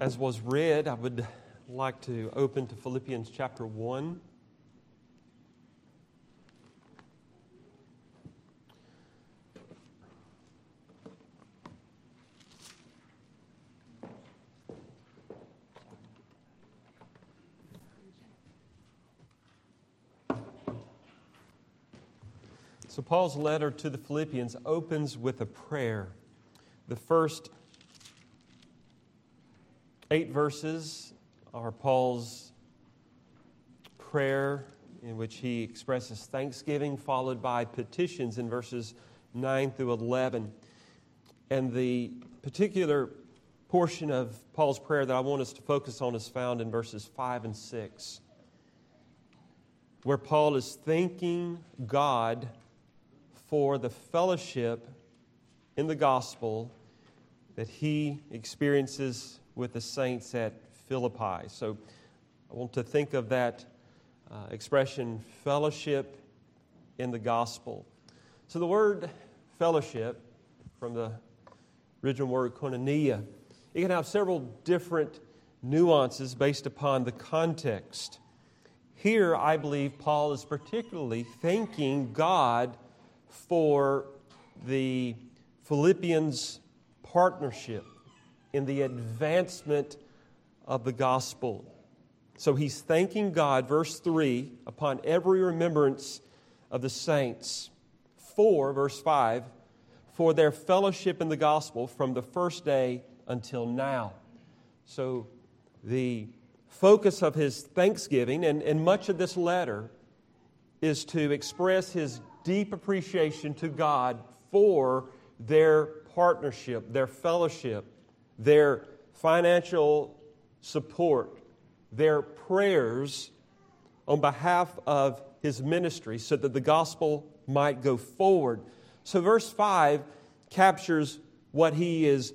As was read, I would like to open to Philippians chapter 1. So, Paul's letter to the Philippians opens with a prayer. The first eight verses are Paul's prayer in which he expresses thanksgiving, followed by petitions in verses 9 through 11. And the particular portion of Paul's prayer that I want us to focus on is found in verses 5 and 6, where Paul is thanking God for the fellowship in the gospel that he experiences with the saints at Philippi. So I want to think of that uh, expression, fellowship in the gospel. So the word fellowship, from the original word koinonia, it can have several different nuances based upon the context. Here, I believe Paul is particularly thanking God for the Philippians' partnership in the advancement of the gospel. So he's thanking God, verse 3, upon every remembrance of the saints. 4, verse 5, for their fellowship in the gospel from the first day until now. So the focus of his thanksgiving and, and much of this letter is to express his deep appreciation to God for their partnership, their fellowship their financial support, their prayers on behalf of his ministry so that the gospel might go forward. So, verse 5 captures what he is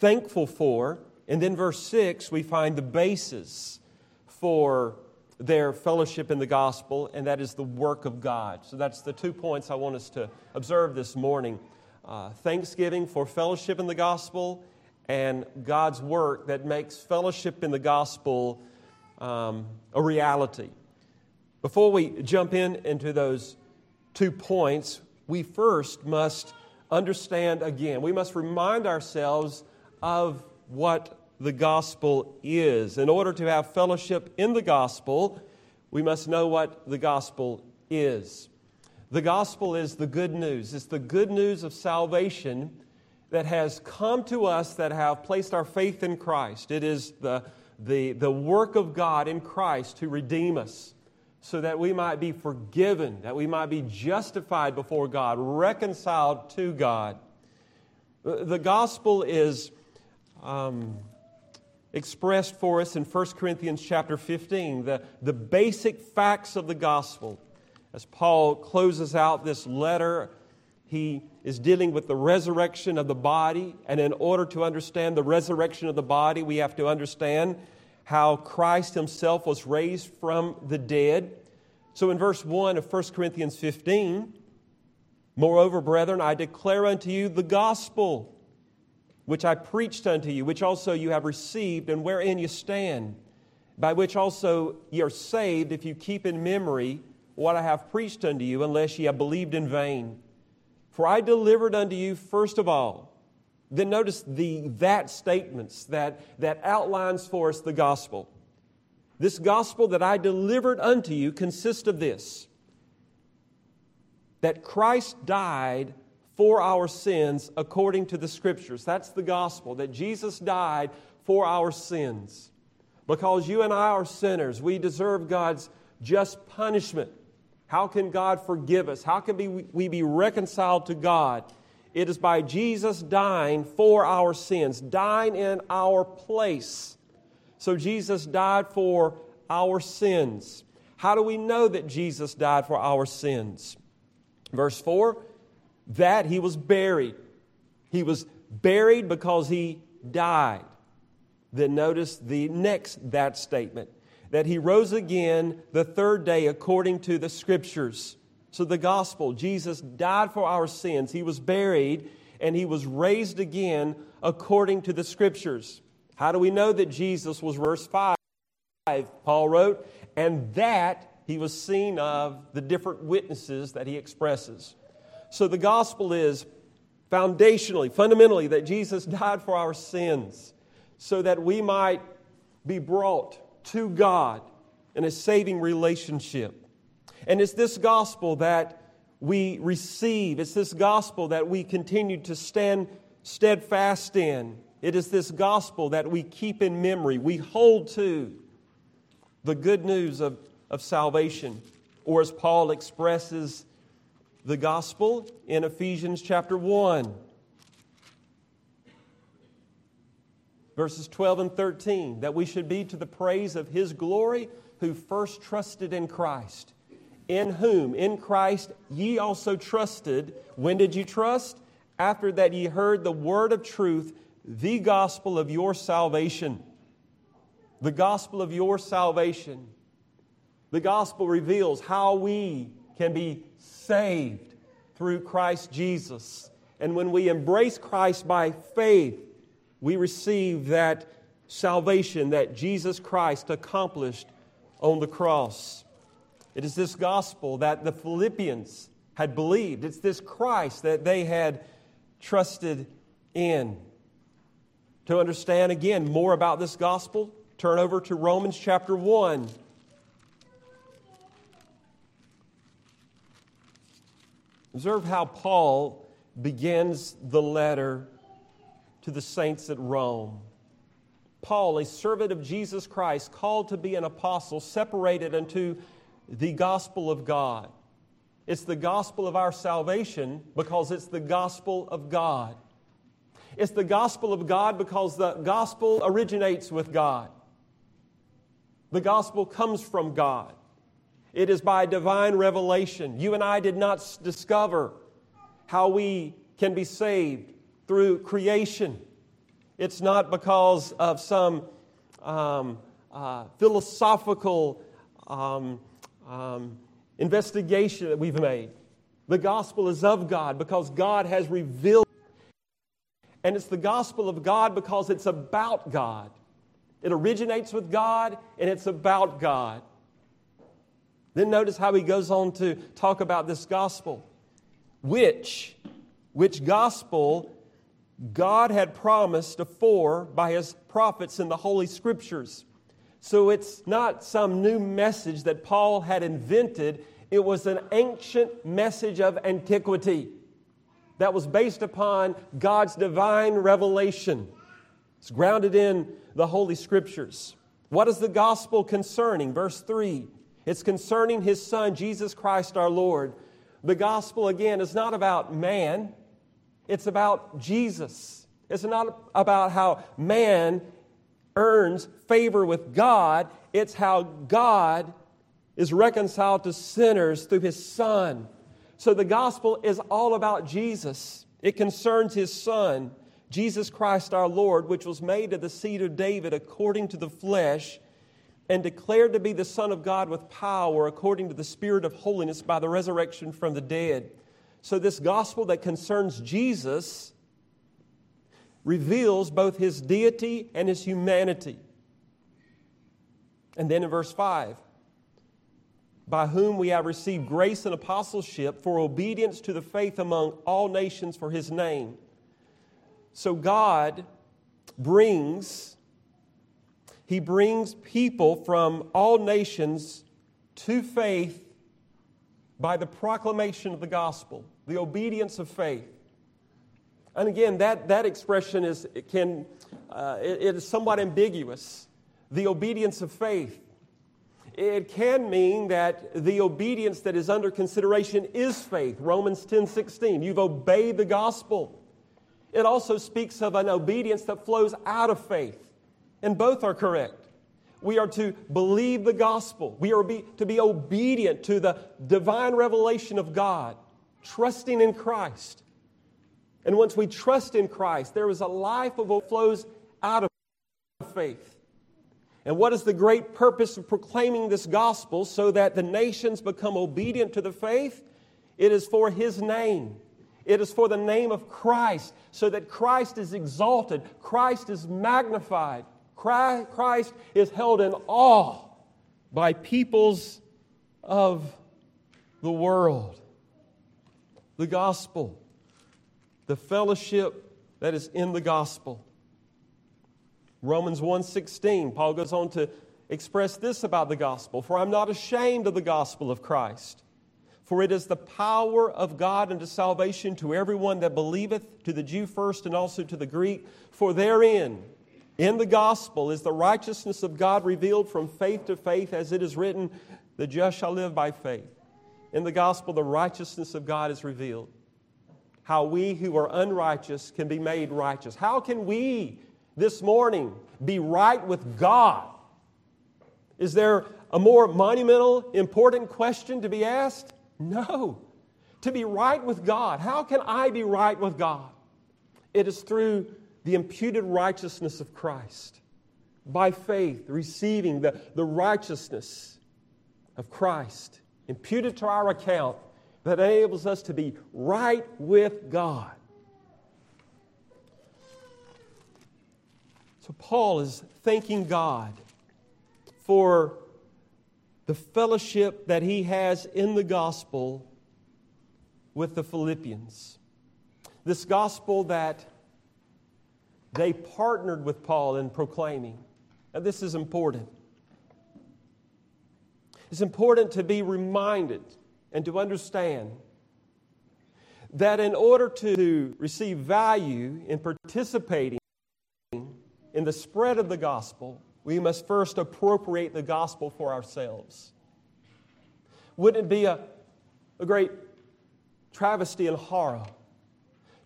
thankful for. And then, verse 6, we find the basis for their fellowship in the gospel, and that is the work of God. So, that's the two points I want us to observe this morning uh, thanksgiving for fellowship in the gospel and God's work that makes fellowship in the gospel um, a reality. Before we jump in into those two points, we first must understand again, we must remind ourselves of what the gospel is. In order to have fellowship in the gospel, we must know what the gospel is. The gospel is the good news. It's the good news of salvation that has come to us that have placed our faith in Christ. It is the, the, the work of God in Christ to redeem us so that we might be forgiven, that we might be justified before God, reconciled to God. The gospel is um, expressed for us in 1 Corinthians chapter 15, the, the basic facts of the gospel. As Paul closes out this letter, he is dealing with the resurrection of the body. And in order to understand the resurrection of the body, we have to understand how Christ himself was raised from the dead. So in verse 1 of 1 Corinthians 15, Moreover, brethren, I declare unto you the gospel which I preached unto you, which also you have received, and wherein you stand, by which also ye are saved, if you keep in memory what I have preached unto you, unless ye have believed in vain. For I delivered unto you first of all. Then notice the that statements that, that outlines for us the gospel. This gospel that I delivered unto you consists of this that Christ died for our sins according to the scriptures. That's the gospel, that Jesus died for our sins. Because you and I are sinners, we deserve God's just punishment. How can God forgive us? How can we be reconciled to God? It is by Jesus dying for our sins, dying in our place. So Jesus died for our sins. How do we know that Jesus died for our sins? Verse 4 that he was buried. He was buried because he died. Then notice the next that statement that he rose again the third day according to the scriptures. So, the gospel Jesus died for our sins, he was buried, and he was raised again according to the scriptures. How do we know that Jesus was verse 5? Paul wrote, and that he was seen of the different witnesses that he expresses. So the gospel is foundationally, fundamentally, that Jesus died for our sins so that we might be brought to God in a saving relationship. And it's this gospel that we receive, it's this gospel that we continue to stand steadfast in. It is this gospel that we keep in memory, we hold to the good news of, of salvation. Or as Paul expresses the gospel in Ephesians chapter 1, verses 12 and 13, that we should be to the praise of his glory who first trusted in Christ. In whom, in Christ, ye also trusted. When did you trust? After that ye heard the word of truth, the gospel of your salvation. The gospel of your salvation. The gospel reveals how we can be saved through Christ Jesus. And when we embrace Christ by faith, we receive that salvation that Jesus Christ accomplished on the cross. It is this gospel that the Philippians had believed. It's this Christ that they had trusted in. To understand again more about this gospel, turn over to Romans chapter 1. Observe how Paul begins the letter to the saints at Rome. Paul, a servant of Jesus Christ, called to be an apostle, separated unto the gospel of God. It's the gospel of our salvation because it's the gospel of God. It's the gospel of God because the gospel originates with God. The gospel comes from God. It is by divine revelation. You and I did not discover how we can be saved through creation. It's not because of some um, uh, philosophical um, um, investigation that we've made. The gospel is of God because God has revealed. And it's the gospel of God because it's about God. It originates with God and it's about God. Then notice how he goes on to talk about this gospel, which, which gospel God had promised afore by his prophets in the Holy Scriptures. So it's not some new message that Paul had invented, it was an ancient message of antiquity that was based upon God's divine revelation. It's grounded in the Holy Scriptures. What is the gospel concerning? Verse 3 it's concerning his son, Jesus Christ our Lord. The gospel, again, is not about man, it's about Jesus. It's not about how man earns favor with God, it's how God is reconciled to sinners through his son. So the gospel is all about Jesus. It concerns his son, Jesus Christ our Lord, which was made of the seed of David according to the flesh and declared to be the Son of God with power according to the Spirit of holiness by the resurrection from the dead. So, this gospel that concerns Jesus reveals both his deity and his humanity. And then in verse 5, by whom we have received grace and apostleship for obedience to the faith among all nations for his name. So, God brings he brings people from all nations to faith by the proclamation of the gospel, the obedience of faith. And again, that, that expression is, it can, uh, it, it is somewhat ambiguous. The obedience of faith. It can mean that the obedience that is under consideration is faith. Romans 10 16. You've obeyed the gospel. It also speaks of an obedience that flows out of faith and both are correct. We are to believe the gospel. We are be, to be obedient to the divine revelation of God, trusting in Christ. And once we trust in Christ, there is a life of what flows out of faith. And what is the great purpose of proclaiming this gospel so that the nations become obedient to the faith? It is for His name. It is for the name of Christ, so that Christ is exalted, Christ is magnified, Christ is held in awe by peoples of the world. The gospel, the fellowship that is in the gospel. Romans 1:16, Paul goes on to express this about the gospel, for I'm not ashamed of the gospel of Christ. For it is the power of God unto salvation to everyone that believeth, to the Jew first and also to the Greek. For therein, in the gospel, is the righteousness of God revealed from faith to faith, as it is written, the just shall live by faith. In the gospel, the righteousness of God is revealed. How we who are unrighteous can be made righteous. How can we this morning be right with God? Is there a more monumental, important question to be asked? No. To be right with God. How can I be right with God? It is through the imputed righteousness of Christ. By faith, receiving the, the righteousness of Christ imputed to our account that enables us to be right with God. So, Paul is thanking God for the fellowship that he has in the gospel with the Philippians. This gospel that they partnered with Paul in proclaiming. Now, this is important. It's important to be reminded and to understand that in order to receive value in participating in the spread of the gospel, we must first appropriate the gospel for ourselves. Wouldn't it be a, a great travesty and horror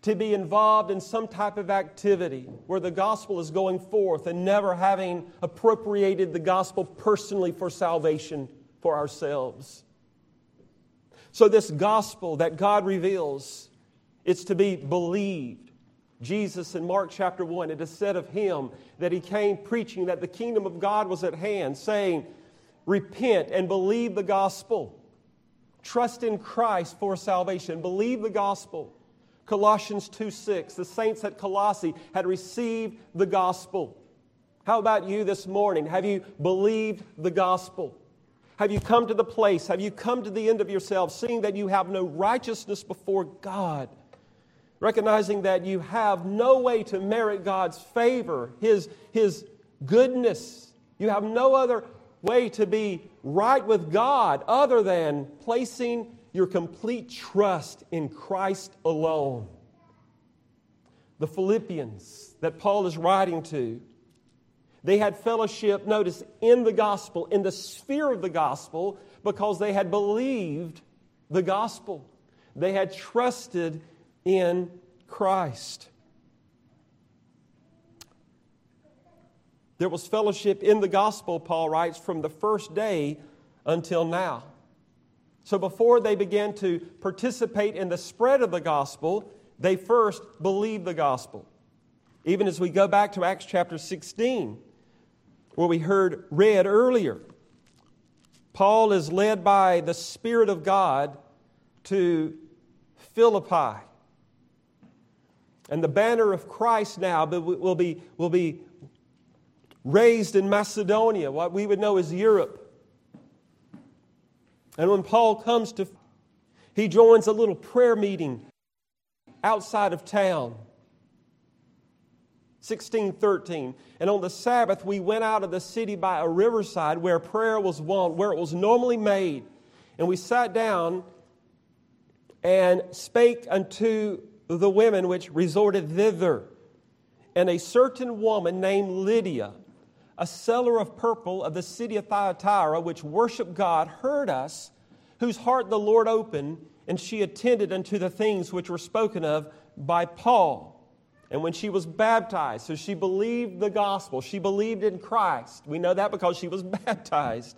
to be involved in some type of activity where the gospel is going forth and never having appropriated the gospel personally for salvation for ourselves? So, this gospel that God reveals, it's to be believed Jesus in Mark chapter 1, it is said of him that he came preaching that the kingdom of God was at hand, saying, Repent and believe the gospel. Trust in Christ for salvation. Believe the gospel. Colossians 2 6, the saints at Colossae had received the gospel. How about you this morning? Have you believed the gospel? Have you come to the place? Have you come to the end of yourself, seeing that you have no righteousness before God? recognizing that you have no way to merit God's favor, His, His goodness. You have no other way to be right with God other than placing your complete trust in Christ alone. The Philippians that Paul is writing to, they had fellowship, notice, in the gospel, in the sphere of the gospel, because they had believed the gospel. They had trusted in Christ. There was fellowship in the gospel, Paul writes, from the first day until now. So before they began to participate in the spread of the gospel, they first believed the gospel. Even as we go back to Acts chapter 16, where we heard read earlier, Paul is led by the Spirit of God to Philippi. And the banner of Christ now will be, will be raised in Macedonia, what we would know as Europe. And when Paul comes to, he joins a little prayer meeting outside of town. 1613. And on the Sabbath, we went out of the city by a riverside where prayer was wont, where it was normally made. And we sat down and spake unto the women which resorted thither. And a certain woman named Lydia, a seller of purple of the city of Thyatira, which worshiped God, heard us, whose heart the Lord opened, and she attended unto the things which were spoken of by Paul. And when she was baptized, so she believed the gospel, she believed in Christ. We know that because she was baptized.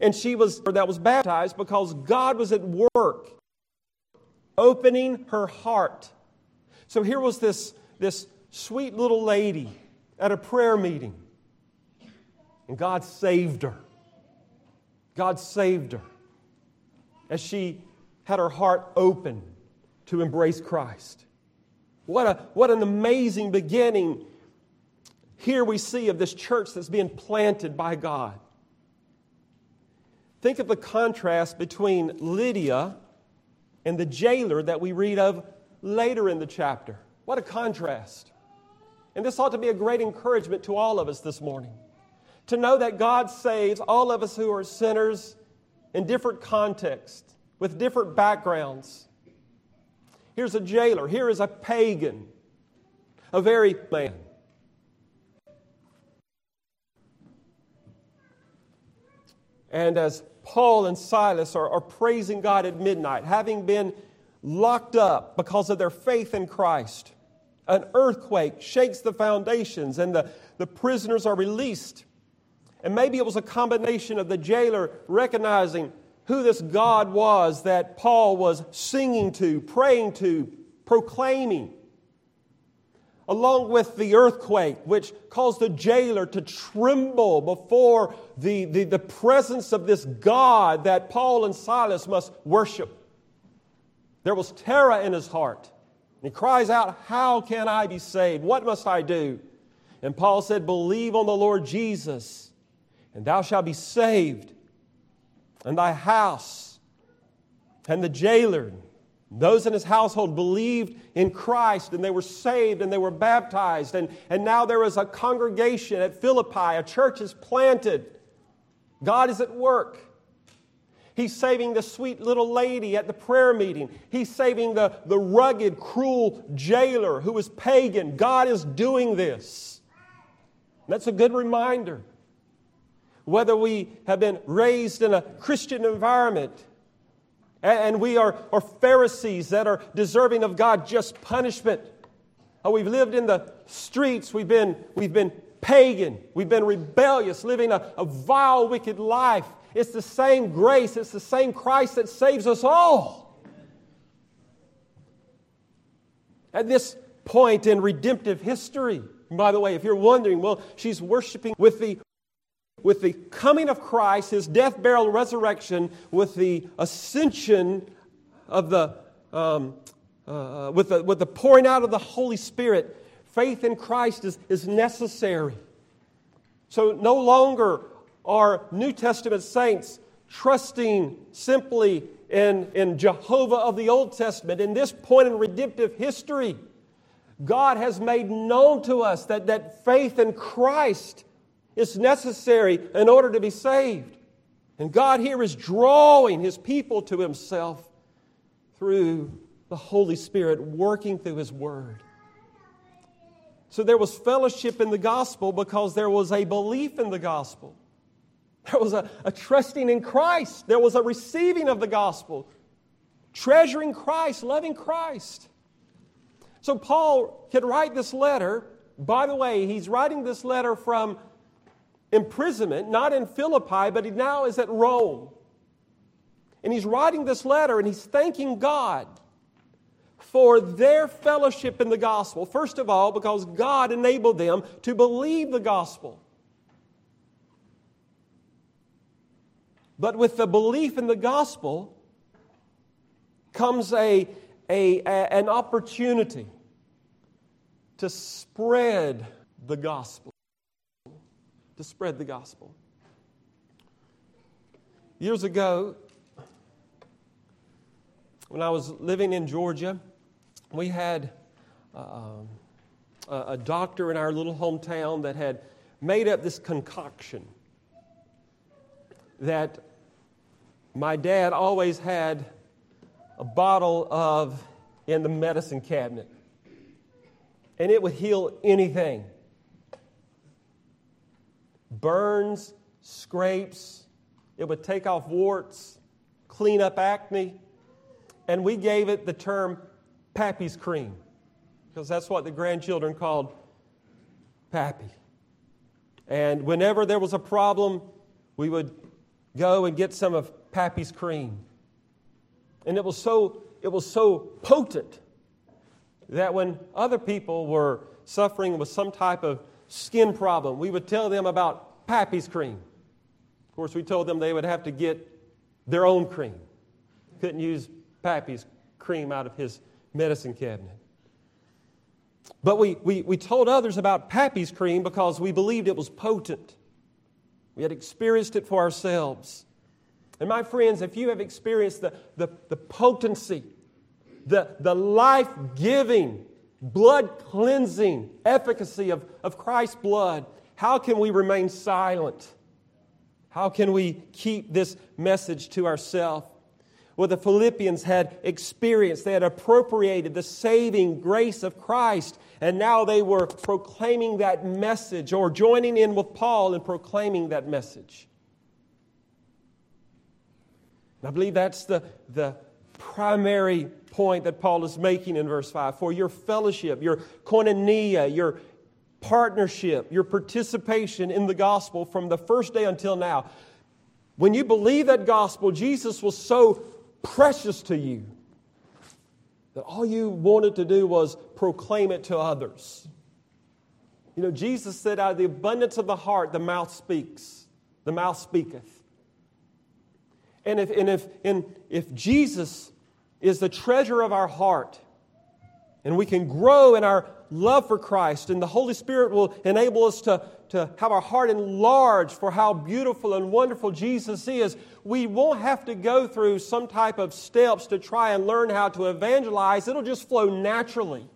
And she was, that was baptized because God was at work opening her heart. So here was this, this sweet little lady at a prayer meeting, and God saved her. God saved her as she had her heart open to embrace Christ. What, a, what an amazing beginning here we see of this church that's being planted by God. Think of the contrast between Lydia and the jailer that we read of later in the chapter. What a contrast. And this ought to be a great encouragement to all of us this morning to know that God saves all of us who are sinners in different contexts, with different backgrounds. Here's a jailer, here is a pagan, a very man. And as Paul and Silas are, are praising God at midnight, having been locked up because of their faith in Christ, an earthquake shakes the foundations and the, the prisoners are released. And maybe it was a combination of the jailer recognizing who this God was that Paul was singing to, praying to, proclaiming along with the earthquake, which caused the jailer to tremble before the, the, the, presence of this God that Paul and Silas must worship. There was terror in his heart. He cries out, How can I be saved? What must I do? And Paul said, Believe on the Lord Jesus, and thou shalt be saved, and thy house. And the jailer those in his household believed in Christ and they were saved and they were baptized. And, and now there is a congregation at Philippi, a church is planted. God is at work. He's saving the sweet little lady at the prayer meeting. He's saving the, the rugged, cruel jailer who is pagan. God is doing this. That's a good reminder. Whether we have been raised in a Christian environment and we are, are Pharisees that are deserving of God just punishment. Oh, we've lived in the streets, we've been, we've been pagan, we've been rebellious, living a, a vile, wicked life. It's the same grace, it's the same Christ that saves us all. At this point in redemptive history, by the way, if you're wondering, well, she's worshiping with the with the coming of Christ, his death, burial, resurrection, with the ascension of the, um, uh, with, the, with the pouring out of the Holy Spirit, faith in Christ is, is necessary. So no longer are New Testament saints trusting simply in, in Jehovah of the Old Testament. In this point in redemptive history, God has made known to us that, that faith in Christ is necessary in order to be saved. And God here is drawing his people to himself through the Holy Spirit working through his word. So there was fellowship in the gospel because there was a belief in the gospel. There was a, a trusting in Christ. There was a receiving of the gospel, treasuring Christ, loving Christ. So Paul could write this letter. By the way, he's writing this letter from imprisonment, not in Philippi, but he now is at Rome. And he's writing this letter and he's thanking God for their fellowship in the gospel. First of all, because God enabled them to believe the gospel. But with the belief in the gospel comes a, a, a an opportunity to spread the gospel to spread the gospel. Years ago, when I was living in Georgia, we had uh, a doctor in our little hometown that had made up this concoction that my dad always had a bottle of in the medicine cabinet. And it would heal anything burns, scrapes. It would take off warts, clean up acne. And we gave it the term Pappy's cream because that's what the grandchildren called Pappy. And whenever there was a problem, we would go and get some of Pappy's cream. And it was so, it was so potent that when other people were suffering with some type of skin problem, we would tell them about Pappy's cream. Of course, we told them they would have to get their own cream. Couldn't use Pappy's cream out of his medicine cabinet. But we, we, we told others about Pappy's cream because we believed it was potent. We had experienced it for ourselves. And my friends, if you have experienced the, the, the potency, the, the life giving, blood cleansing efficacy of, of Christ's blood, how can we remain silent? How can we keep this message to ourselves? Well, the Philippians had experienced, they had appropriated the saving grace of Christ, and now they were proclaiming that message or joining in with Paul in proclaiming that message. And I believe that's the, the primary point that Paul is making in verse 5. For your fellowship, your koinonia, your partnership, your participation in the gospel from the first day until now. When you believe that gospel, Jesus was so precious to you that all you wanted to do was proclaim it to others. You know, Jesus said, out of the abundance of the heart, the mouth speaks, the mouth speaketh. And if, and if, and if Jesus is the treasure of our heart, and we can grow in our love for Christ, and the Holy Spirit will enable us to, to have our heart enlarged for how beautiful and wonderful Jesus is, we won't have to go through some type of steps to try and learn how to evangelize. It'll just flow naturally.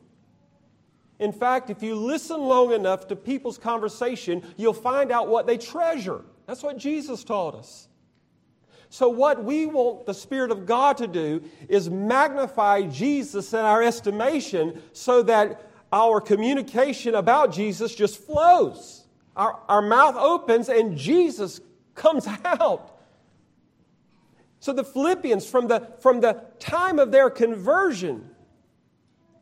In fact, if you listen long enough to people's conversation, you'll find out what they treasure. That's what Jesus taught us. So, what we want the Spirit of God to do is magnify Jesus in our estimation so that our communication about Jesus just flows. Our, our mouth opens and Jesus comes out. So the Philippians, from the, from the time of their conversion,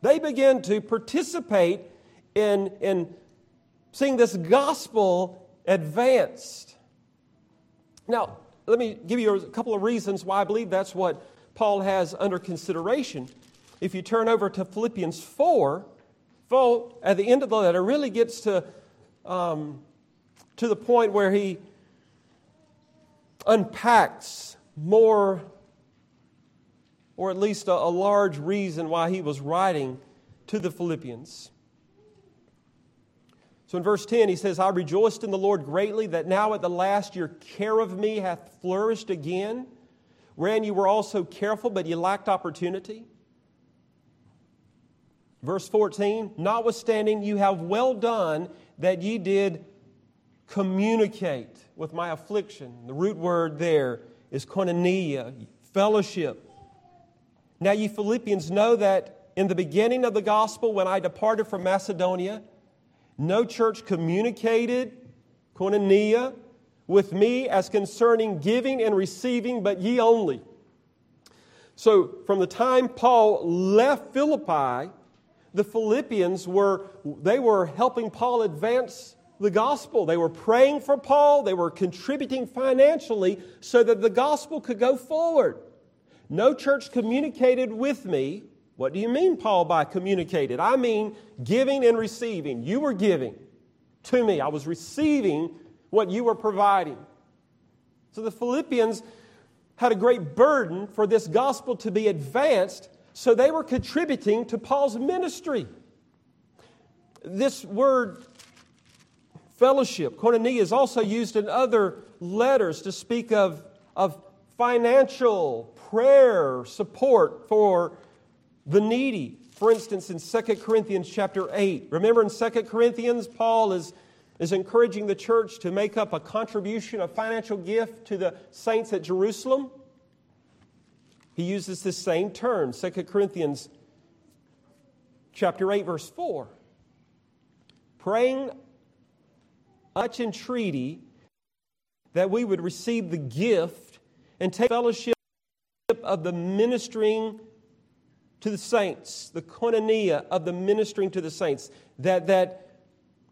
they begin to participate in, in seeing this gospel advanced. Now, let me give you a couple of reasons why I believe that's what Paul has under consideration. If you turn over to Philippians 4, Paul, at the end of the letter, really gets to, um, to the point where he unpacks more, or at least a, a large reason why he was writing to the Philippians. So in verse 10, he says, I rejoiced in the Lord greatly that now at the last your care of me hath flourished again, wherein you were also careful, but you lacked opportunity. Verse 14, notwithstanding, you have well done that ye did communicate with my affliction. The root word there is koinonia, fellowship. Now, ye Philippians know that in the beginning of the gospel, when I departed from Macedonia, no church communicated koinonia with me as concerning giving and receiving, but ye only. So, from the time Paul left Philippi, the Philippians were, they were helping Paul advance the gospel. They were praying for Paul, they were contributing financially so that the gospel could go forward. No church communicated with me. What do you mean, Paul, by communicated? I mean giving and receiving. You were giving to me, I was receiving what you were providing. So the Philippians had a great burden for this gospel to be advanced so they were contributing to Paul's ministry. This word fellowship, koinonia, is also used in other letters to speak of, of financial prayer support for the needy. For instance, in 2 Corinthians chapter 8, remember in 2 Corinthians, Paul is, is encouraging the church to make up a contribution, a financial gift to the saints at Jerusalem he uses the same term, 2 Corinthians chapter 8, verse 4. Praying much entreaty that we would receive the gift and take fellowship of the ministering to the saints, the koinonia of the ministering to the saints, that, that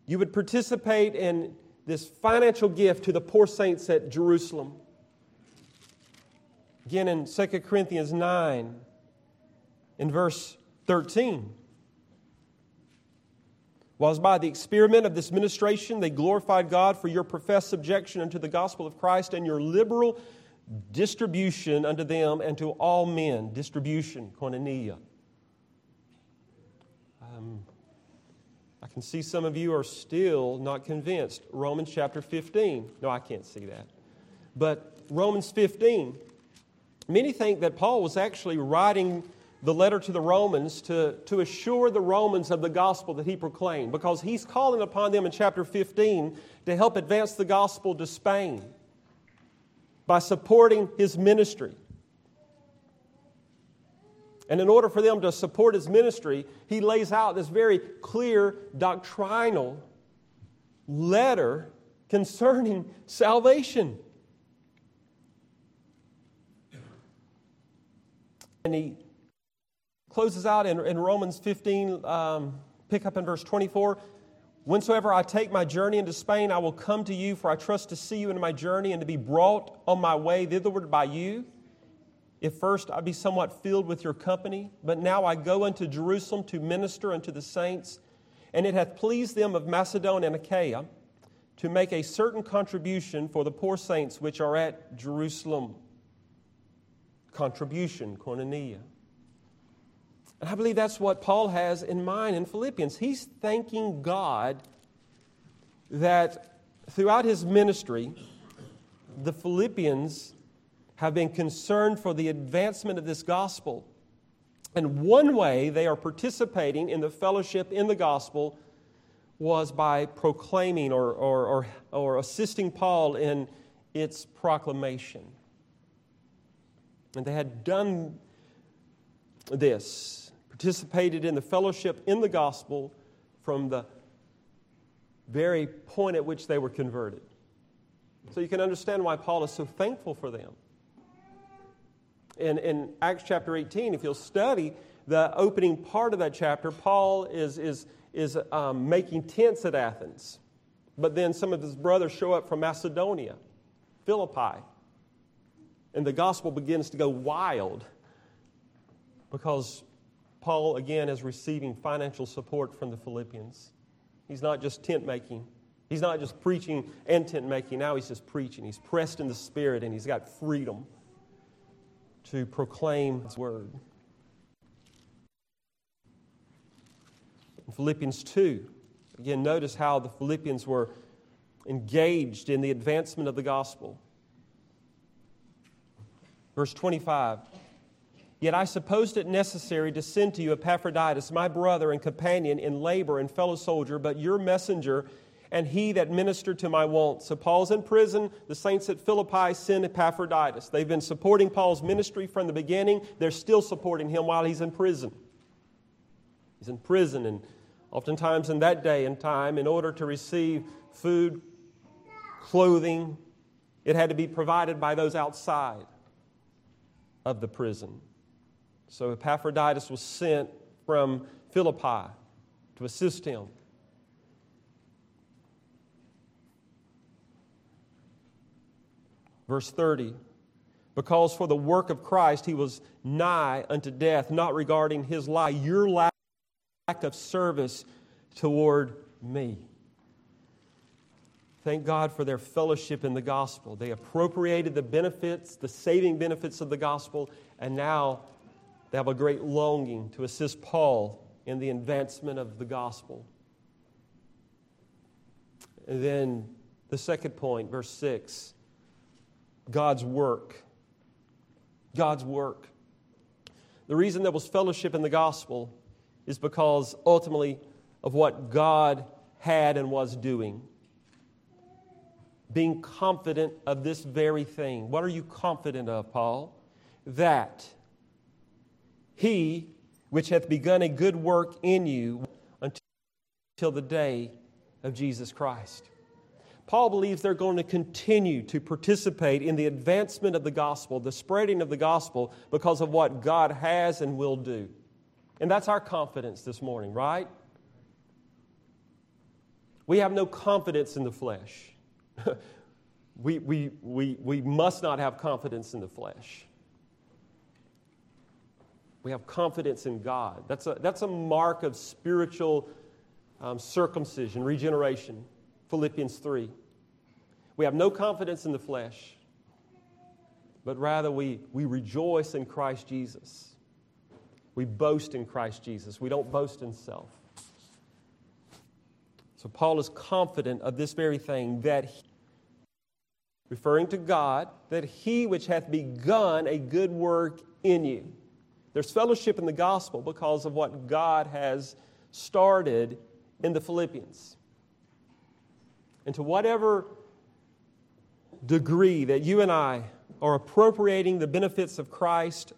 you would participate in this financial gift to the poor saints at Jerusalem. Again in 2 Corinthians 9, in verse 13. Whilst by the experiment of this ministration they glorified God for your professed subjection unto the gospel of Christ and your liberal distribution unto them and to all men. Distribution, koinonia. Um, I can see some of you are still not convinced. Romans chapter 15. No, I can't see that. But Romans 15. Many think that Paul was actually writing the letter to the Romans to, to assure the Romans of the gospel that he proclaimed because he's calling upon them in chapter 15 to help advance the gospel to Spain by supporting his ministry. And in order for them to support his ministry, he lays out this very clear doctrinal letter concerning salvation. And he closes out in, in Romans 15, um, pick up in verse 24. Whensoever I take my journey into Spain, I will come to you, for I trust to see you in my journey and to be brought on my way thitherward by you. If first I be somewhat filled with your company, but now I go unto Jerusalem to minister unto the saints, and it hath pleased them of Macedonia and Achaia to make a certain contribution for the poor saints which are at Jerusalem. Contribution, koinonia. And I believe that's what Paul has in mind in Philippians. He's thanking God that throughout his ministry, the Philippians have been concerned for the advancement of this gospel. And one way they are participating in the fellowship in the gospel was by proclaiming or, or, or, or assisting Paul in its proclamation. And they had done this, participated in the fellowship in the gospel from the very point at which they were converted. So you can understand why Paul is so thankful for them in, in Acts chapter 18, if you'll study the opening part of that chapter, Paul is, is, is um, making tents at Athens. But then some of his brothers show up from Macedonia, Philippi. And the gospel begins to go wild because Paul, again, is receiving financial support from the Philippians. He's not just tent making, he's not just preaching and tent making. Now he's just preaching. He's pressed in the spirit and he's got freedom to proclaim His word. In Philippians 2, again, notice how the Philippians were engaged in the advancement of the gospel. Verse 25 Yet I supposed it necessary to send to you Epaphroditus, my brother and companion in labor and fellow soldier, but your messenger and he that ministered to my wants. So Paul's in prison. The saints at Philippi send Epaphroditus. They've been supporting Paul's ministry from the beginning. They're still supporting him while he's in prison. He's in prison, and oftentimes in that day and time, in order to receive food, clothing, it had to be provided by those outside of the prison. So Epaphroditus was sent from Philippi to assist him. Verse 30 Because for the work of Christ he was nigh unto death, not regarding his life, your lack of service toward me. Thank God for their fellowship in the gospel. They appropriated the benefits, the saving benefits of the gospel, and now they have a great longing to assist Paul in the advancement of the gospel. And then the second point, verse 6 God's work. God's work. The reason there was fellowship in the gospel is because ultimately of what God had and was doing. Being confident of this very thing. What are you confident of, Paul? That he which hath begun a good work in you until the day of Jesus Christ. Paul believes they're going to continue to participate in the advancement of the gospel, the spreading of the gospel, because of what God has and will do. And that's our confidence this morning, right? We have no confidence in the flesh. we, we, we, we must not have confidence in the flesh. We have confidence in God. That's a, that's a mark of spiritual um, circumcision, regeneration. Philippians 3. We have no confidence in the flesh, but rather we, we rejoice in Christ Jesus. We boast in Christ Jesus. We don't boast in self. So Paul is confident of this very thing that he, referring to God, that he which hath begun a good work in you. There's fellowship in the gospel because of what God has started in the Philippians. And to whatever degree that you and I are appropriating the benefits of Christ,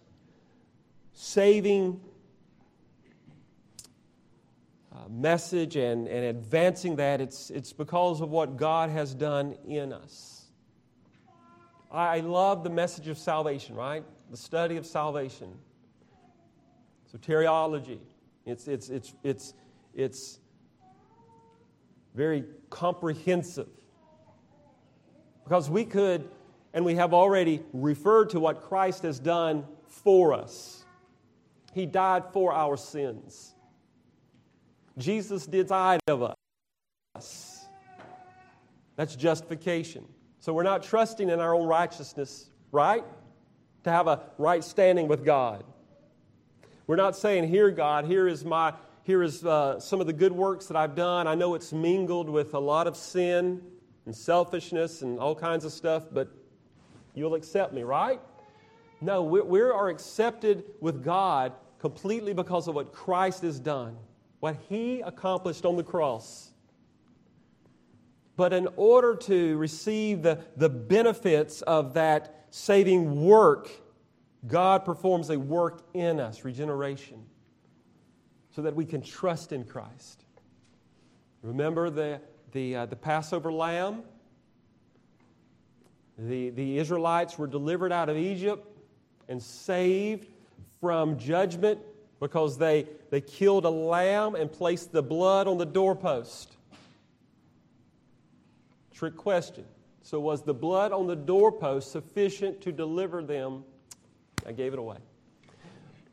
saving uh, message and, and advancing that, it's, it's because of what God has done in us. I love the message of salvation, right? The study of salvation. Soteriology. It's, it's, it's, it's, it's very comprehensive. Because we could, and we have already referred to what Christ has done for us. He died for our sins. Jesus did side of us. That's justification. So we're not trusting in our own righteousness, right? To have a right standing with God. We're not saying, Here, God, here is my. Here is uh, some of the good works that I've done. I know it's mingled with a lot of sin and selfishness and all kinds of stuff, but you'll accept me, right? No, we, we are accepted with God completely because of what Christ has done, what He accomplished on the cross. But in order to receive the, the benefits of that saving work, God performs a work in us, regeneration, so that we can trust in Christ. Remember the, the, uh, the Passover lamb? The, the Israelites were delivered out of Egypt and saved from judgment because they, they killed a lamb and placed the blood on the doorpost. Trick question. So, was the blood on the doorpost sufficient to deliver them? I gave it away.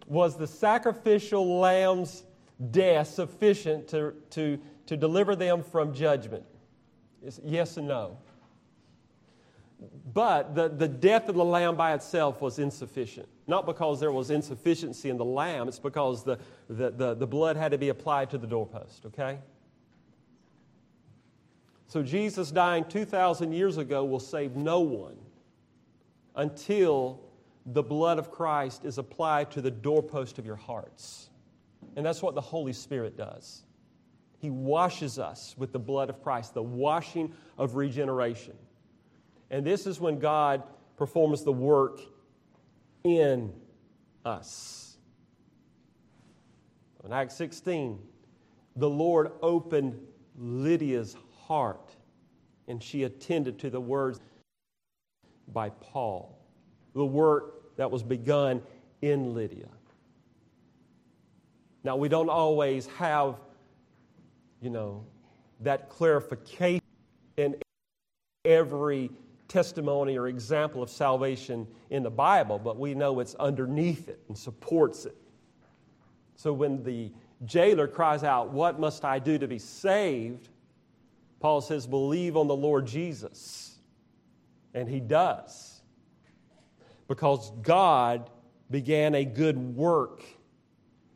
Was the sacrificial lamb's death sufficient to, to, to deliver them from judgment? Yes and no. But the, the death of the lamb by itself was insufficient. Not because there was insufficiency in the lamb, it's because the, the, the, the blood had to be applied to the doorpost, okay? So Jesus dying 2,000 years ago will save no one until the blood of Christ is applied to the doorpost of your hearts. And that's what the Holy Spirit does. He washes us with the blood of Christ, the washing of regeneration. And this is when God performs the work in us. In Acts 16, the Lord opened Lydia's heart, and she attended to the words by Paul, the work that was begun in Lydia. Now, we don't always have, you know, that clarification in every testimony or example of salvation in the Bible, but we know it's underneath it and supports it. So when the jailer cries out, What must I do to be saved? Paul says, Believe on the Lord Jesus. And he does. Because God began a good work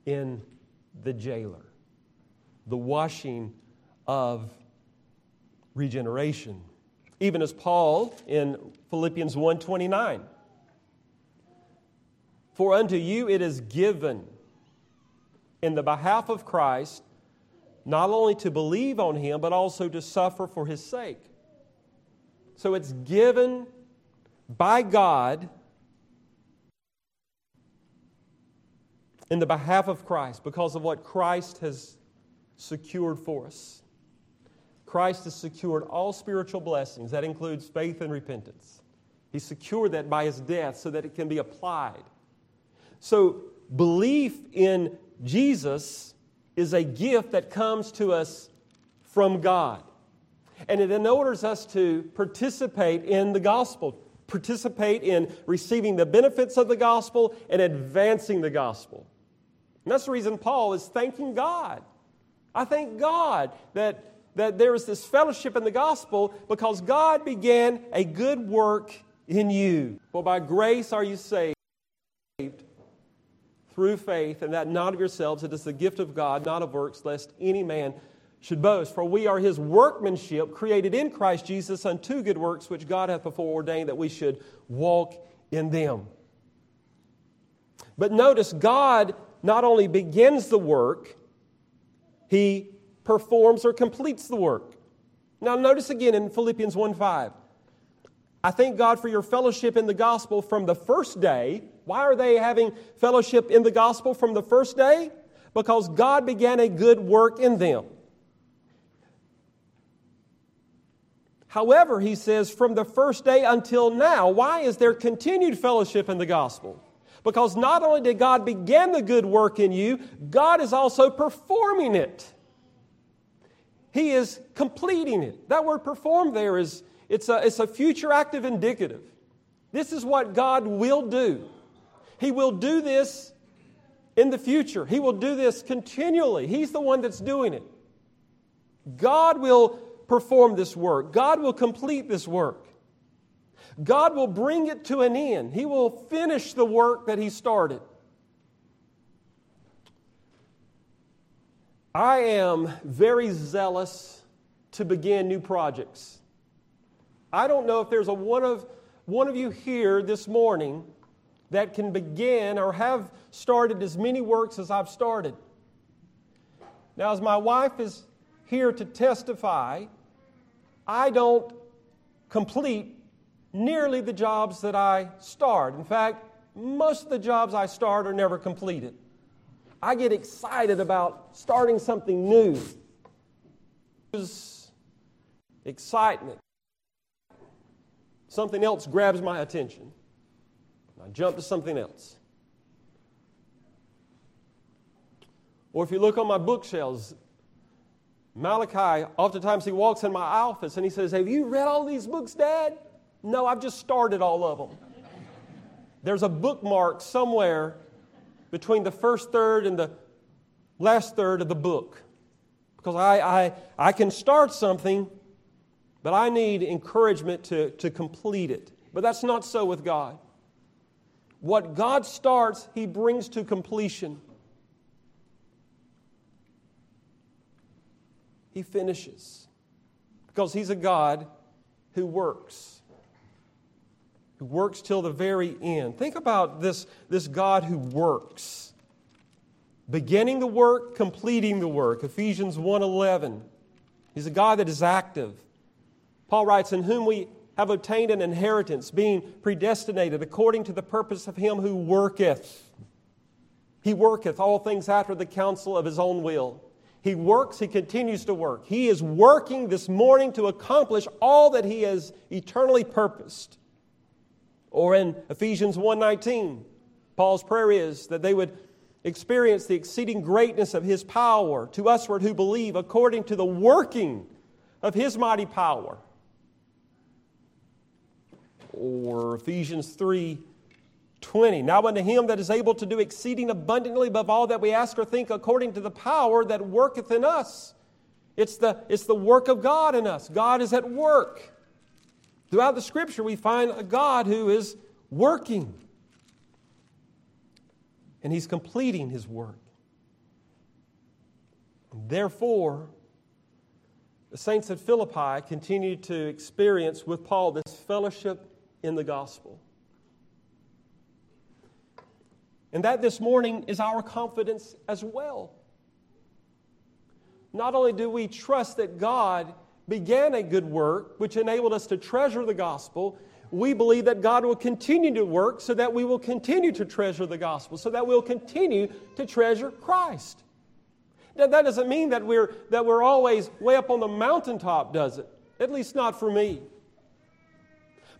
in the jailer the washing of regeneration even as Paul in Philippians 1:29 For unto you it is given in the behalf of Christ not only to believe on him, but also to suffer for his sake. So it's given by God in the behalf of Christ because of what Christ has secured for us. Christ has secured all spiritual blessings. That includes faith and repentance. He secured that by his death so that it can be applied. So, belief in Jesus is a gift that comes to us from God. And it enables us to participate in the gospel, participate in receiving the benefits of the gospel and advancing the gospel. And that's the reason Paul is thanking God. I thank God that, that there is this fellowship in the gospel because God began a good work in you. For by grace are you saved through faith, and that not of yourselves, it is the gift of God, not of works, lest any man should boast. For we are his workmanship, created in Christ Jesus unto good works, which God hath before ordained that we should walk in them. But notice, God not only begins the work, he performs or completes the work. Now, notice again in Philippians 1 5. I thank God for your fellowship in the gospel from the first day. Why are they having fellowship in the gospel from the first day? Because God began a good work in them. However, he says, from the first day until now, why is there continued fellowship in the gospel? Because not only did God begin the good work in you, God is also performing it. He is completing it. That word perform there is it's a, it's a future active indicative. This is what God will do. He will do this in the future. He will do this continually. He's the one that's doing it. God will perform this work. God will complete this work. God will bring it to an end. He will finish the work that He started. I am very zealous to begin new projects. I don't know if there's a one of one of you here this morning that can begin or have started as many works as I've started. Now, as my wife is here to testify, I don't complete nearly the jobs that I start. In fact, most of the jobs I start are never completed. I get excited about starting something new. Excitement. Something else grabs my attention. I jump to something else. Or if you look on my bookshelves, Malachi, oftentimes he walks in my office and he says, Have you read all these books, Dad? No, I've just started all of them. There's a bookmark somewhere between the first third and the last third of the book. Because I, I, I can start something, but I need encouragement to, to complete it. But that's not so with God. What God starts, He brings to completion. he finishes. Because he's a God who works, who works till the very end. Think about this, this God who works. Beginning the work, completing the work. Ephesians 1:11. He's a God that is active. Paul writes, In whom we have obtained an inheritance, being predestinated according to the purpose of him who worketh. He worketh all things after the counsel of his own will he works, he continues to work. He is working this morning to accomplish all that he has eternally purposed. Or in Ephesians 1:19, Paul's prayer is that they would experience the exceeding greatness of his power to usward who believe according to the working of his mighty power. Or Ephesians 3 20. Now unto him that is able to do exceeding abundantly above all that we ask or think according to the power that worketh in us. It's the, it's the work of God in us. God is at work. Throughout the scripture, we find a God who is working. And he's completing his work. Therefore, the saints at Philippi continued to experience with Paul this fellowship in the gospel. And that this morning is our confidence as well. Not only do we trust that God began a good work, which enabled us to treasure the gospel, we believe that God will continue to work so that we will continue to treasure the gospel, so that we'll continue to treasure Christ. Now, that doesn't mean that we're, that we're always way up on the mountaintop, does it? At least not for me.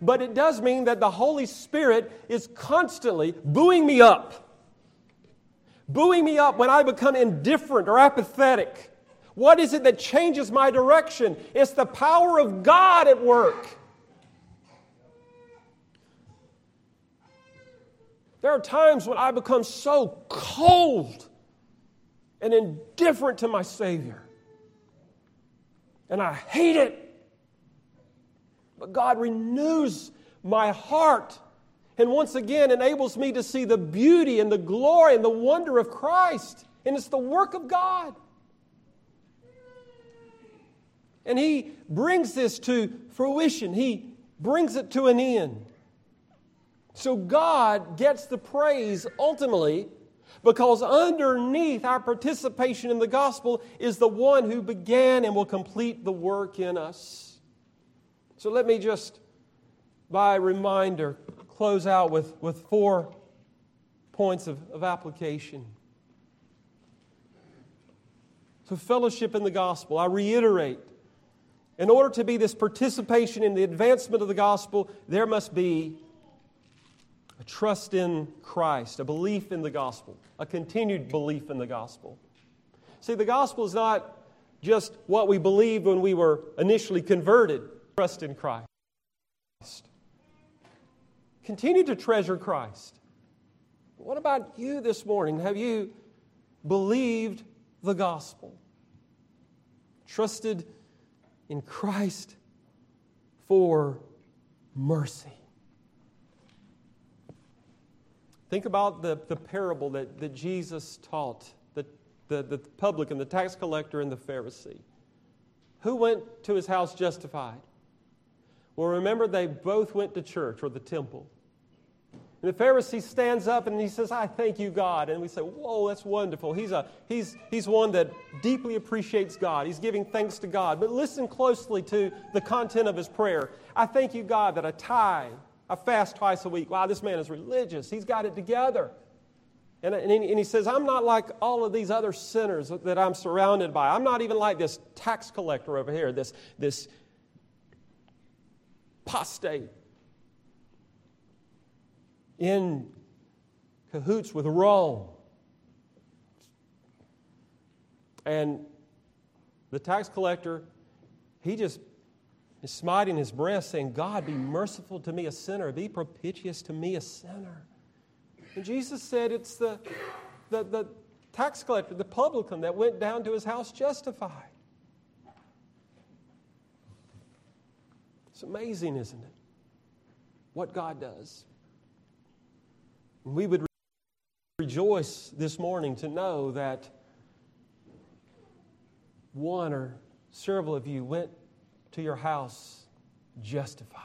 But it does mean that the Holy Spirit is constantly buoying me up. Buoying me up when I become indifferent or apathetic. What is it that changes my direction? It's the power of God at work. There are times when I become so cold and indifferent to my Savior. And I hate it. But God renews my heart and once again enables me to see the beauty and the glory and the wonder of Christ. And it's the work of God. And He brings this to fruition, He brings it to an end. So God gets the praise ultimately because underneath our participation in the gospel is the one who began and will complete the work in us. So let me just, by reminder, close out with, with four points of, of application. So, fellowship in the gospel, I reiterate, in order to be this participation in the advancement of the gospel, there must be a trust in Christ, a belief in the gospel, a continued belief in the gospel. See, the gospel is not just what we believed when we were initially converted, trust in Christ. Continue to treasure Christ. What about you this morning? Have you believed the gospel? Trusted in Christ for mercy. Think about the, the parable that, that Jesus taught the, the, the publican, the tax collector, and the Pharisee. Who went to his house justified? Well, remember, they both went to church or the temple. And the Pharisee stands up and he says, I thank you, God. And we say, Whoa, that's wonderful. He's, a, he's, he's one that deeply appreciates God. He's giving thanks to God. But listen closely to the content of his prayer. I thank you, God, that I tithe I fast twice a week. Wow, this man is religious. He's got it together. And, and, and he says, I'm not like all of these other sinners that I'm surrounded by. I'm not even like this tax collector over here, this, this apostate in cahoots with Rome. And the tax collector, he just is smiting his breast, saying, God, be merciful to me, a sinner. Be propitious to me, a sinner. And Jesus said it's the, the, the tax collector, the publican, that went down to his house justified. It's amazing, isn't it? What God does. We would rejoice this morning to know that one or several of you went to your house justified.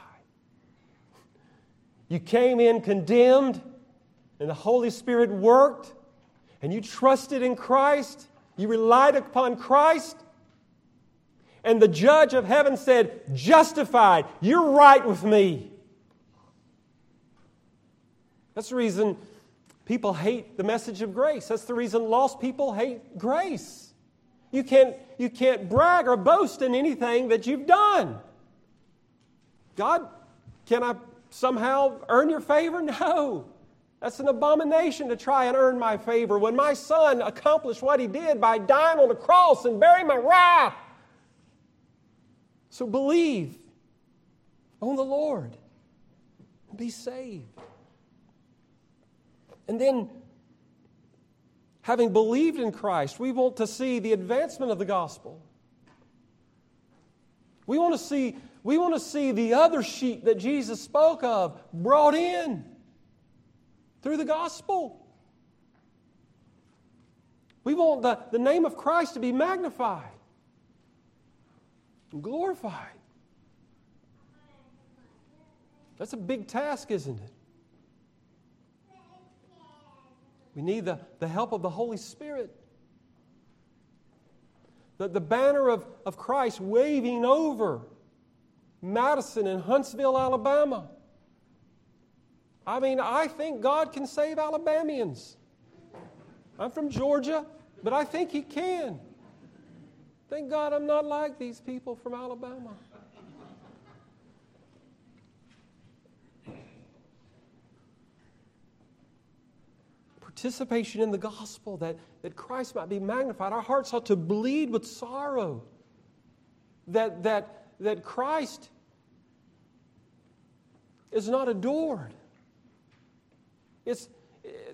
You came in condemned, and the Holy Spirit worked, and you trusted in Christ, you relied upon Christ, and the judge of heaven said, Justified, you're right with me. That's the reason people hate the message of grace. That's the reason lost people hate grace. You can't, you can't brag or boast in anything that you've done. God, can I somehow earn your favor? No. That's an abomination to try and earn my favor. When my son accomplished what he did by dying on the cross and bearing my wrath. So believe on the Lord and be saved. And then having believed in Christ, we want to see the advancement of the gospel. We want to see, we want to see the other sheep that Jesus spoke of brought in through the gospel. We want the, the name of Christ to be magnified and glorified. That's a big task, isn't it? We need the, the help of the Holy Spirit. The, the banner of, of Christ waving over Madison and Huntsville, Alabama. I mean, I think God can save Alabamians. I'm from Georgia, but I think He can. Thank God I'm not like these people from Alabama. Participation in the gospel, that, that Christ might be magnified. Our hearts ought to bleed with sorrow that, that, that Christ is not adored. It's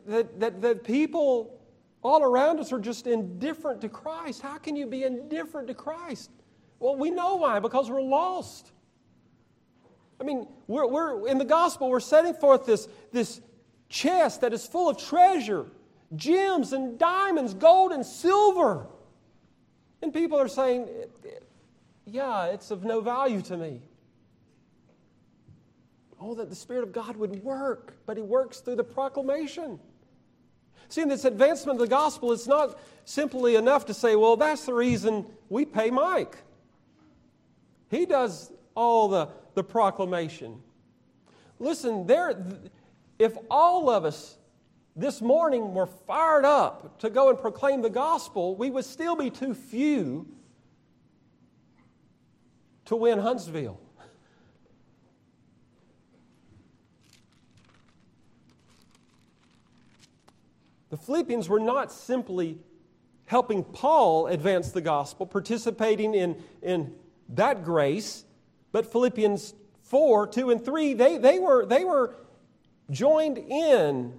that, that, that people all around us are just indifferent to Christ. How can you be indifferent to Christ? Well, we know why, because we're lost. I mean, we're, we're in the gospel, we're setting forth this, this chest that is full of treasure, gems and diamonds, gold and silver. And people are saying, yeah, it's of no value to me. Oh, that the Spirit of God would work, but He works through the proclamation. See, in this advancement of the gospel, it's not simply enough to say, well, that's the reason we pay Mike. He does all the, the proclamation. Listen, there, if all of us this morning were fired up to go and proclaim the gospel, we would still be too few to win Huntsville. The Philippians were not simply helping Paul advance the gospel, participating in, in that grace, but Philippians 4, 2, and 3, they, they, were, they were joined in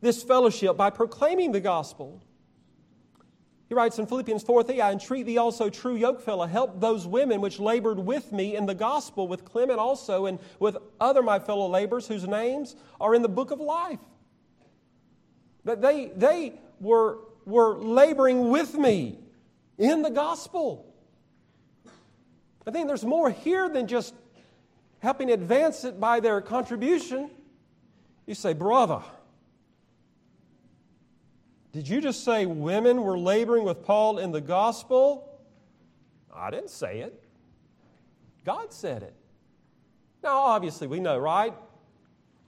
this fellowship by proclaiming the gospel. He writes in Philippians 4 3, I entreat thee also, true yokefellow, help those women which labored with me in the gospel, with Clement also, and with other my fellow laborers whose names are in the book of life. That they, they were, were laboring with me in the gospel. I think there's more here than just helping advance it by their contribution. You say, brother, did you just say women were laboring with Paul in the gospel? I didn't say it. God said it. Now, obviously, we know, right?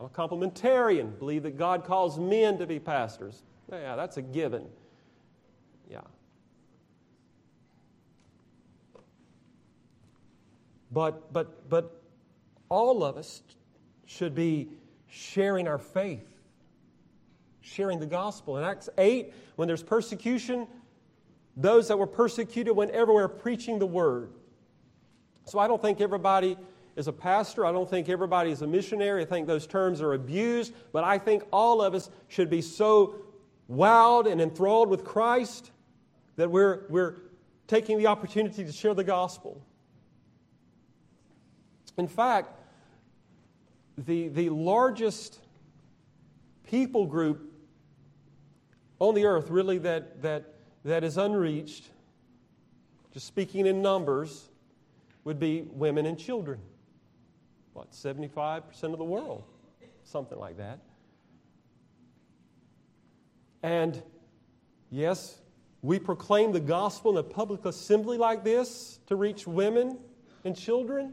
I'm a complementarian, believe that God calls men to be pastors. Yeah, that's a given. Yeah. But, but, but all of us should be sharing our faith sharing the gospel. In Acts 8, when there's persecution, those that were persecuted went everywhere preaching the word. So I don't think everybody is a pastor. I don't think everybody is a missionary. I think those terms are abused. But I think all of us should be so wowed and enthralled with Christ that we're, we're taking the opportunity to share the gospel. In fact, the, the largest people group on the earth, really, that, that, that is unreached, just speaking in numbers, would be women and children. What, 75% of the world? Something like that. And yes, we proclaim the gospel in a public assembly like this to reach women and children.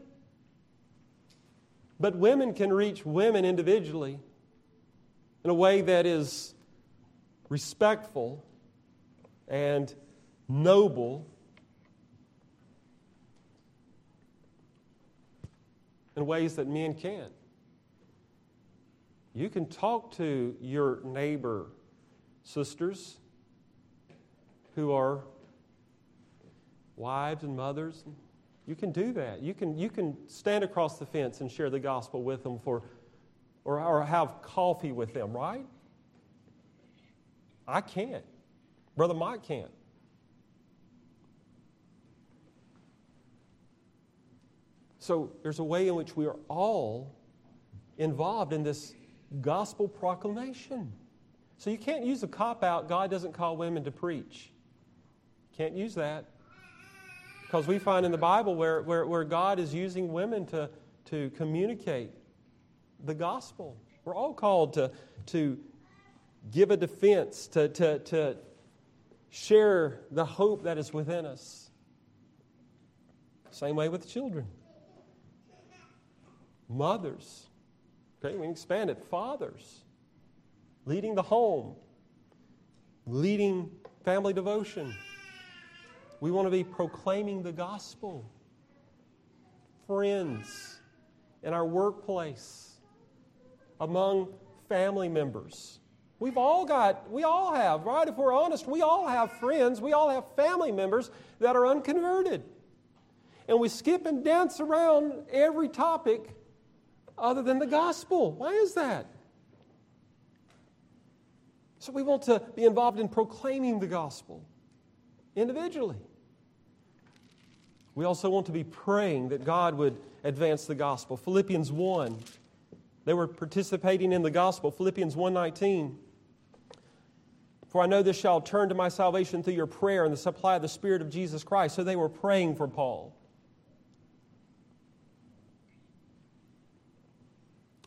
But women can reach women individually in a way that is respectful, and noble in ways that men can't. You can talk to your neighbor sisters who are wives and mothers. You can do that. You can, you can stand across the fence and share the gospel with them for, or, or have coffee with them, right? I can't. Brother Mike can't. So there's a way in which we are all involved in this gospel proclamation. So you can't use a cop out, God doesn't call women to preach. Can't use that. Because we find in the Bible where, where, where God is using women to, to communicate the gospel. We're all called to, to give a defense, to, to, to share the hope that is within us. Same way with children. Mothers. Okay, we can expand it. Fathers. Leading the home. Leading family devotion. We want to be proclaiming the gospel. Friends. In our workplace. Among family members We've all got, we all have, right? If we're honest, we all have friends, we all have family members that are unconverted. And we skip and dance around every topic other than the gospel. Why is that? So we want to be involved in proclaiming the gospel individually. We also want to be praying that God would advance the gospel. Philippians 1. They were participating in the gospel. Philippians 1:19 For I know this shall turn to my salvation through your prayer and the supply of the Spirit of Jesus Christ. So they were praying for Paul.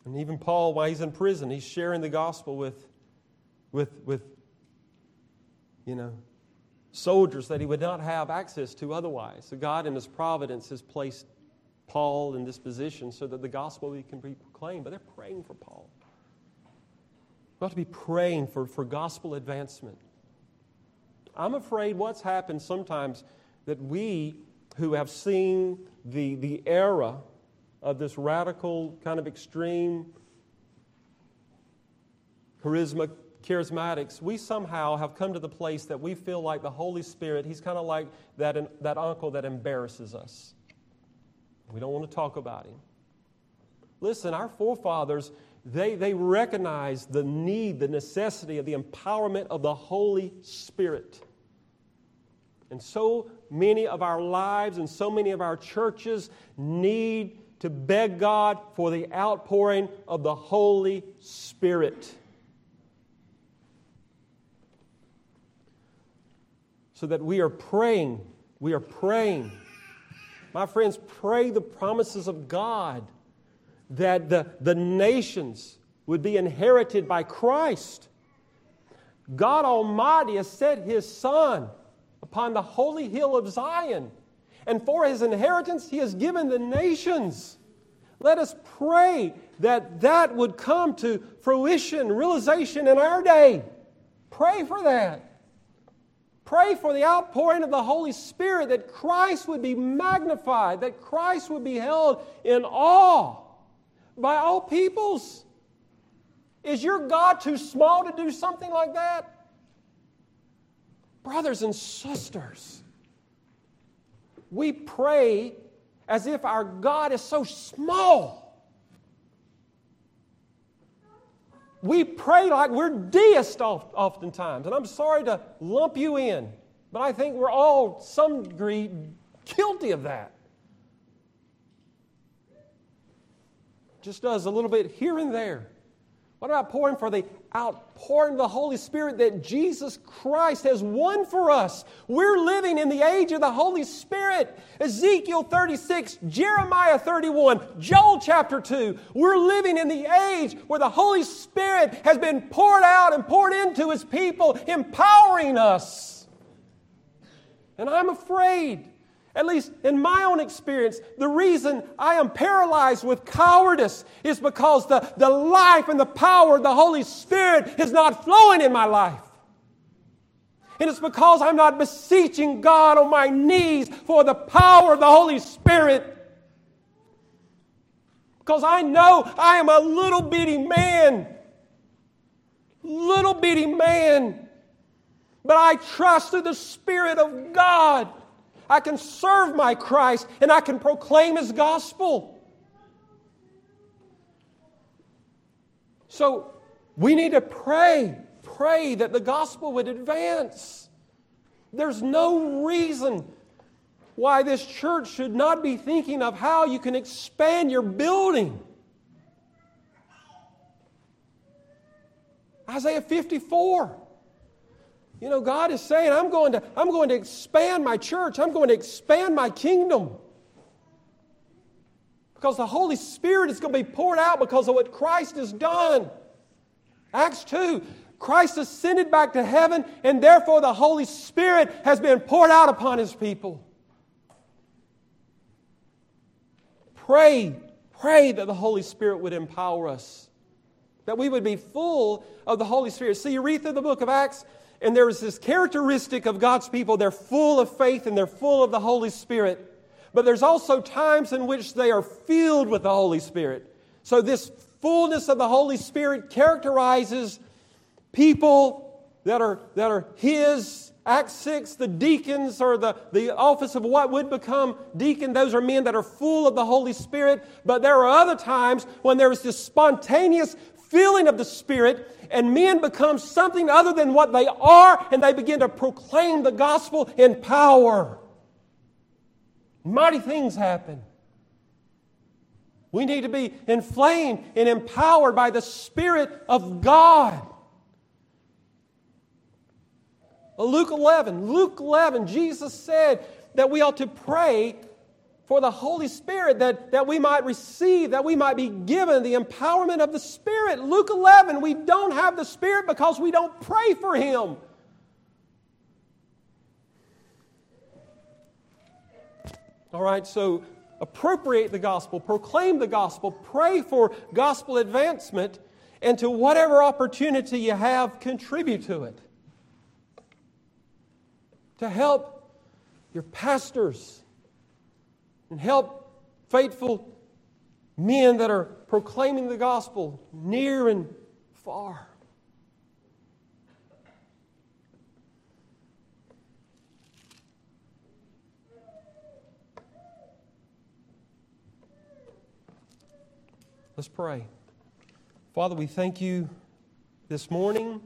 And even Paul, while he's in prison, he's sharing the gospel with, with, with you know, soldiers that he would not have access to otherwise. So God, in his providence, has placed Paul in this position so that the gospel can be proclaimed. But they're praying for Paul. We ought to be praying for, for gospel advancement. I'm afraid what's happened sometimes that we who have seen the, the era of this radical, kind of extreme charisma, charismatics, we somehow have come to the place that we feel like the Holy Spirit, He's kind of like that, that uncle that embarrasses us. We don't want to talk about Him. Listen, our forefathers, they, they recognized the need, the necessity of the empowerment of the Holy Spirit. And so many of our lives and so many of our churches need to beg God for the outpouring of the Holy Spirit. So that we are praying, we are praying. My friends, pray the promises of God that the, the nations would be inherited by Christ. God Almighty has set His Son upon the holy hill of Zion and for his inheritance he has given the nations. Let us pray that that would come to fruition, realization in our day. Pray for that. Pray for the outpouring of the Holy Spirit, that Christ would be magnified, that Christ would be held in awe by all peoples. Is your God too small to do something like that? Brothers and sisters, we pray as if our God is so small. We pray like we're deists oftentimes. And I'm sorry to lump you in, but I think we're all, some degree, guilty of that. Just does a little bit here and there. What about pouring for the outpouring of the Holy Spirit that Jesus Christ has won for us? We're living in the age of the Holy Spirit. Ezekiel 36, Jeremiah 31, Joel chapter 2. We're living in the age where the Holy Spirit has been poured out and poured into His people, empowering us. And I'm afraid at least in my own experience, the reason I am paralyzed with cowardice is because the, the life and the power of the Holy Spirit is not flowing in my life. And it's because I'm not beseeching God on my knees for the power of the Holy Spirit. Because I know I am a little bitty man. Little bitty man. But I trust in the Spirit of God I can serve my Christ, and I can proclaim His gospel. So we need to pray, pray that the gospel would advance. There's no reason why this church should not be thinking of how you can expand your building. Isaiah 54. You know, God is saying, I'm going to, I'm going to expand my church, I'm going to expand my kingdom. Because the Holy Spirit is going to be poured out because of what Christ has done. Acts 2 Christ ascended back to heaven, and therefore the Holy Spirit has been poured out upon his people. Pray, pray that the Holy Spirit would empower us, that we would be full of the Holy Spirit. See, you read through the book of Acts, and there's this characteristic of God's people they're full of faith and they're full of the Holy Spirit. But there's also times in which they are filled with the Holy Spirit. So, this fullness of the Holy Spirit characterizes people that are, that are His. Acts 6, the deacons or the, the office of what would become deacon, those are men that are full of the Holy Spirit. But there are other times when there is this spontaneous filling of the Spirit, and men become something other than what they are, and they begin to proclaim the gospel in power. Mighty things happen. We need to be inflamed and empowered by the Spirit of God. Luke 11, Luke 11, Jesus said that we ought to pray for the Holy Spirit that, that we might receive, that we might be given the empowerment of the Spirit. Luke 11, we don't have the Spirit because we don't pray for Him. All right, so appropriate the gospel, proclaim the gospel, pray for gospel advancement, and to whatever opportunity you have, contribute to it. To help your pastors and help faithful men that are proclaiming the gospel near and far. Let's pray. Father, we thank you this morning